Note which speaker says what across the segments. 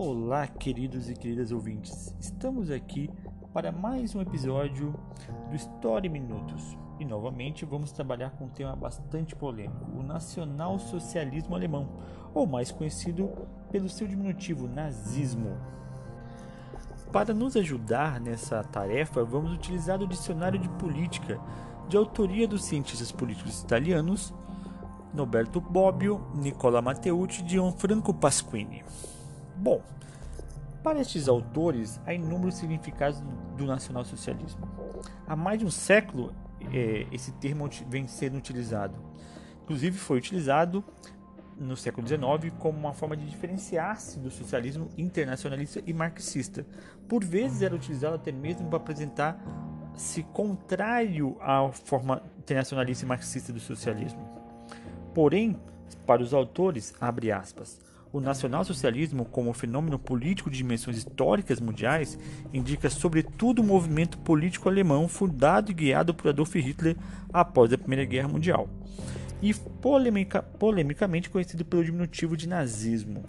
Speaker 1: Olá, queridos e queridas ouvintes. Estamos aqui para mais um episódio do Story Minutos. E novamente vamos trabalhar com um tema bastante polêmico: o nacional-socialismo alemão, ou mais conhecido pelo seu diminutivo nazismo. Para nos ajudar nessa tarefa, vamos utilizar o dicionário de política de autoria dos cientistas políticos italianos Norberto Bobbio, Nicola Matteucci e Gianfranco Pasquini. Bom, para estes autores há inúmeros significados do nacionalsocialismo. Há mais de um século é, esse termo vem sendo utilizado. Inclusive foi utilizado no século XIX como uma forma de diferenciar-se do socialismo internacionalista e marxista. Por vezes era utilizado até mesmo para apresentar-se contrário à forma internacionalista e marxista do socialismo. Porém, para os autores, abre aspas, o nacionalsocialismo, como fenômeno político de dimensões históricas mundiais, indica sobretudo o movimento político alemão fundado e guiado por Adolf Hitler após a Primeira Guerra Mundial, e polemica, polemicamente conhecido pelo diminutivo de nazismo.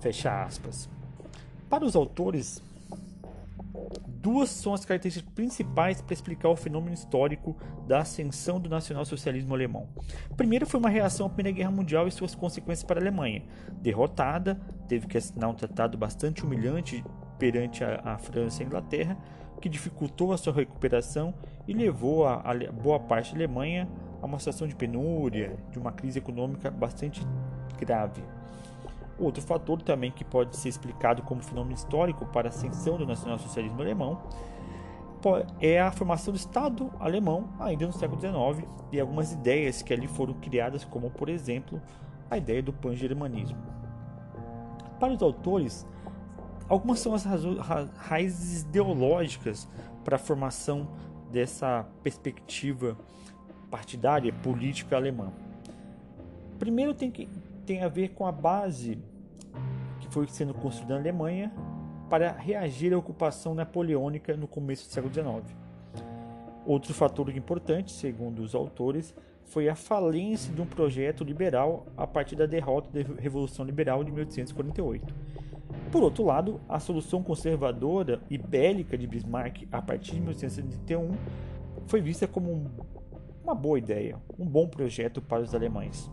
Speaker 1: Fecha aspas. Para os autores, Duas são as características principais para explicar o fenômeno histórico da ascensão do nacionalsocialismo alemão. Primeiro foi uma reação à Primeira Guerra Mundial e suas consequências para a Alemanha. Derrotada, teve que assinar um tratado bastante humilhante perante a, a França e a Inglaterra, que dificultou a sua recuperação e levou a, a boa parte da Alemanha a uma situação de penúria, de uma crise econômica bastante grave. Outro fator também que pode ser explicado como fenômeno histórico para a ascensão do nacionalsocialismo alemão é a formação do Estado alemão ainda no século XIX e algumas ideias que ali foram criadas, como por exemplo a ideia do pan-germanismo. Para os autores, algumas são as raízes ideológicas para a formação dessa perspectiva partidária política alemã. Primeiro tem que tem a ver com a base foi sendo construída na Alemanha para reagir à ocupação napoleônica no começo do século XIX. Outro fator importante, segundo os autores, foi a falência de um projeto liberal a partir da derrota da Revolução Liberal de 1848. Por outro lado, a solução conservadora e bélica de Bismarck a partir de 1871 foi vista como um, uma boa ideia, um bom projeto para os alemães.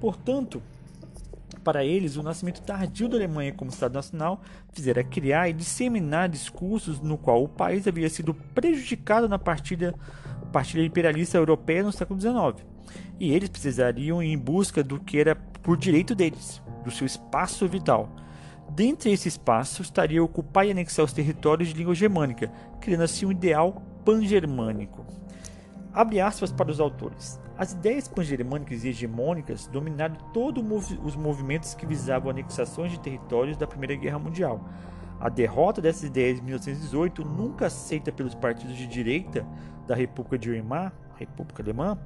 Speaker 1: Portanto, para eles, o nascimento tardio da Alemanha como Estado Nacional fizera criar e disseminar discursos no qual o país havia sido prejudicado na partida, partida imperialista europeia no século XIX. E eles precisariam ir em busca do que era por direito deles, do seu espaço vital. Dentre esse espaço estaria ocupar e anexar os territórios de língua germânica, criando assim um ideal pan-germânico. Abre aspas para os autores. As ideias pangermânicas e hegemônicas dominaram todos os movimentos que visavam anexações de territórios da Primeira Guerra Mundial. A derrota dessas ideias em 1918, nunca aceita pelos partidos de direita da República de Weimar, República Alemã,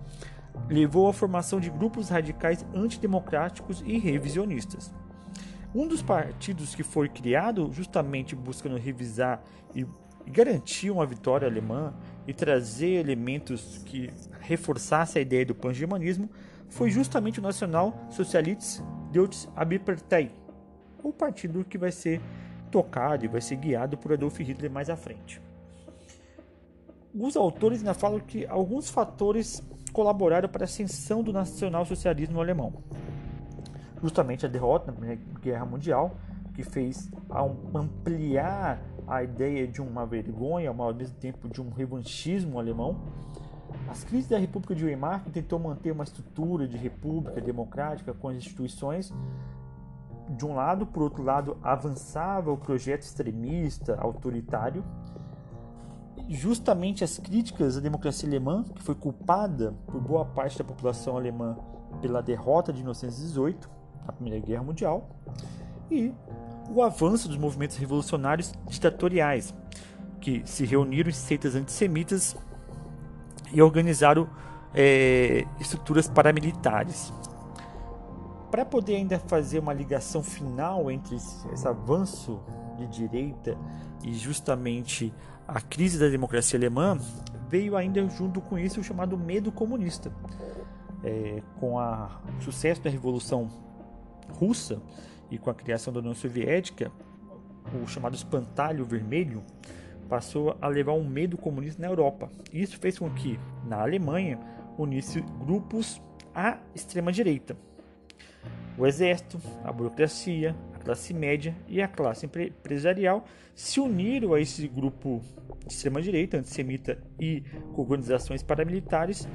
Speaker 1: levou à formação de grupos radicais antidemocráticos e revisionistas. Um dos partidos que foi criado justamente buscando revisar e garantir uma vitória alemã e trazer elementos que reforçassem a ideia do pan-germanismo foi justamente o Nacional Socialist Deutsche Arbeiterpartei, o partido que vai ser tocado e vai ser guiado por Adolf Hitler mais à frente. Os autores ainda falam que alguns fatores colaboraram para a ascensão do nacionalsocialismo alemão. Justamente a derrota na Primeira Guerra Mundial, que fez ampliar a ideia de uma vergonha, ao mesmo tempo de um revanchismo alemão. As crises da República de Weimar, que tentou manter uma estrutura de república democrática com as instituições, de um lado, por outro lado, avançava o projeto extremista, autoritário. Justamente as críticas à democracia alemã, que foi culpada por boa parte da população alemã pela derrota de 1918, na Primeira Guerra Mundial, e o avanço dos movimentos revolucionários ditatoriais, que se reuniram em seitas antissemitas e organizaram é, estruturas paramilitares. Para poder ainda fazer uma ligação final entre esse avanço de direita e justamente a crise da democracia alemã, veio ainda junto com isso o chamado medo comunista. É, com o sucesso da Revolução Russa, e com a criação da União Soviética, o chamado espantalho vermelho passou a levar um medo comunista na Europa. Isso fez com que, na Alemanha, unisse grupos à extrema-direita. O exército, a burocracia, a classe média e a classe empresarial se uniram a esse grupo de extrema-direita, antissemita e com organizações paramilitares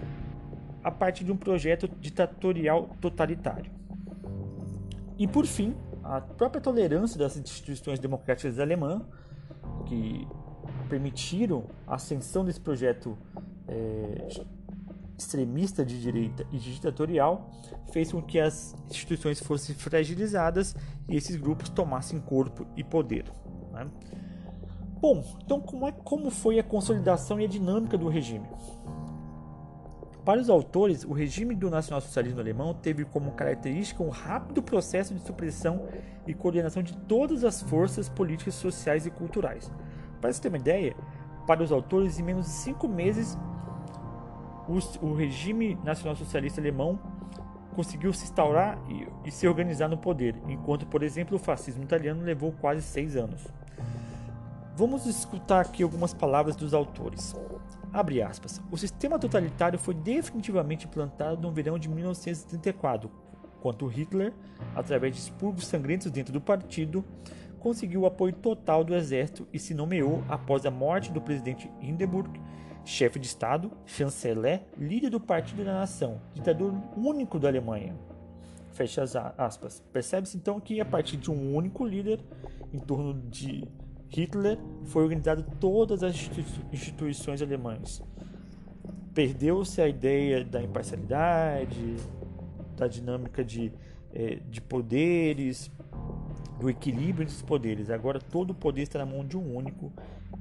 Speaker 1: a partir de um projeto ditatorial totalitário. E por fim, a própria tolerância das instituições democráticas alemãs, que permitiram a ascensão desse projeto é, extremista de direita e ditatorial, fez com que as instituições fossem fragilizadas e esses grupos tomassem corpo e poder. Né? Bom, então como, é, como foi a consolidação e a dinâmica do regime? Para os autores, o regime do nacionalsocialismo alemão teve como característica um rápido processo de supressão e coordenação de todas as forças políticas, sociais e culturais. Para você ter uma ideia, para os autores, em menos de cinco meses, o, regime nacionalsocialista alemão conseguiu se instaurar e se organizar no poder, enquanto, por exemplo, o fascismo italiano levou quase seis anos. Vamos escutar aqui algumas palavras dos autores. Abre aspas. O sistema totalitário foi definitivamente implantado no verão de 1934, quando Hitler, através de expurgos sangrentos dentro do partido, conseguiu o apoio total do exército e se nomeou, após a morte do presidente Hindenburg, chefe de Estado, chanceler, líder do Partido da Nação, ditador único da Alemanha. Fecha as aspas. Percebe-se então que a partir de um único líder, em torno de Hitler foi organizado todas as instituições alemãs. Perdeu-se a ideia da imparcialidade, da dinâmica de, é, de poderes, do equilíbrio entre os poderes. Agora todo o poder está na mão de um único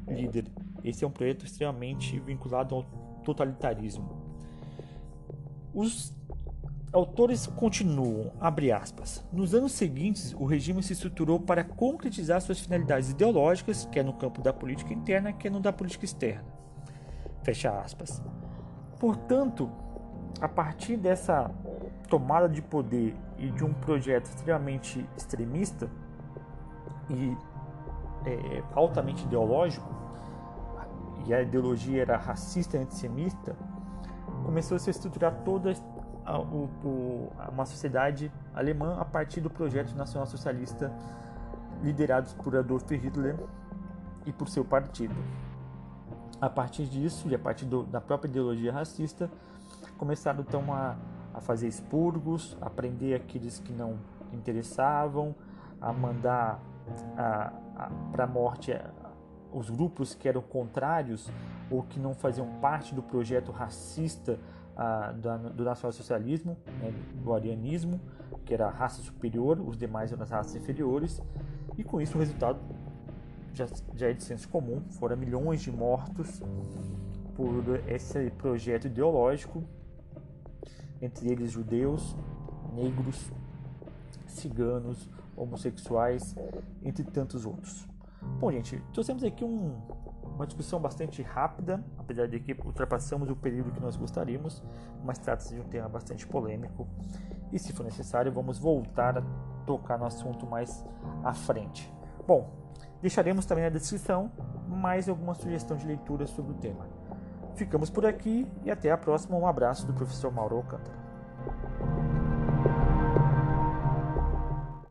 Speaker 1: líder. Esse é um projeto extremamente vinculado ao totalitarismo. Os autores continuam, abre aspas, nos anos seguintes o regime se estruturou para concretizar suas finalidades ideológicas, quer no campo da política interna, quer no da política externa. Fecha aspas. Portanto, a partir dessa tomada de poder e de um projeto extremamente extremista e é, altamente ideológico, e a ideologia era racista e antissemita, começou a se estruturar toda a, o, o, uma sociedade alemã a partir do projeto nacional socialista liderados por Adolf Hitler e por seu partido. A partir disso e a partir do, da própria ideologia racista, começaram então a, a fazer expurgos, a prender aqueles que não interessavam, a mandar para a morte os grupos que eram contrários ou que não faziam parte do projeto racista a, do, do nacionalsocialismo, né, do arianismo, que era a raça superior, os demais eram as raças inferiores, e com isso o resultado já, já é de senso comum, foram milhões de mortos por esse projeto ideológico, entre eles judeus, negros, ciganos, homossexuais, entre tantos outros. Bom, gente, trouxemos aqui um, uma discussão bastante rápida, apesar de que ultrapassamos o período que nós gostaríamos, mas trata-se de um tema bastante polêmico e, se for necessário, vamos voltar a tocar no assunto mais à frente. Bom, deixaremos também na descrição mais alguma sugestão de leitura sobre o tema. Ficamos por aqui e até a próxima. Um abraço do professor Mauro Alcântara.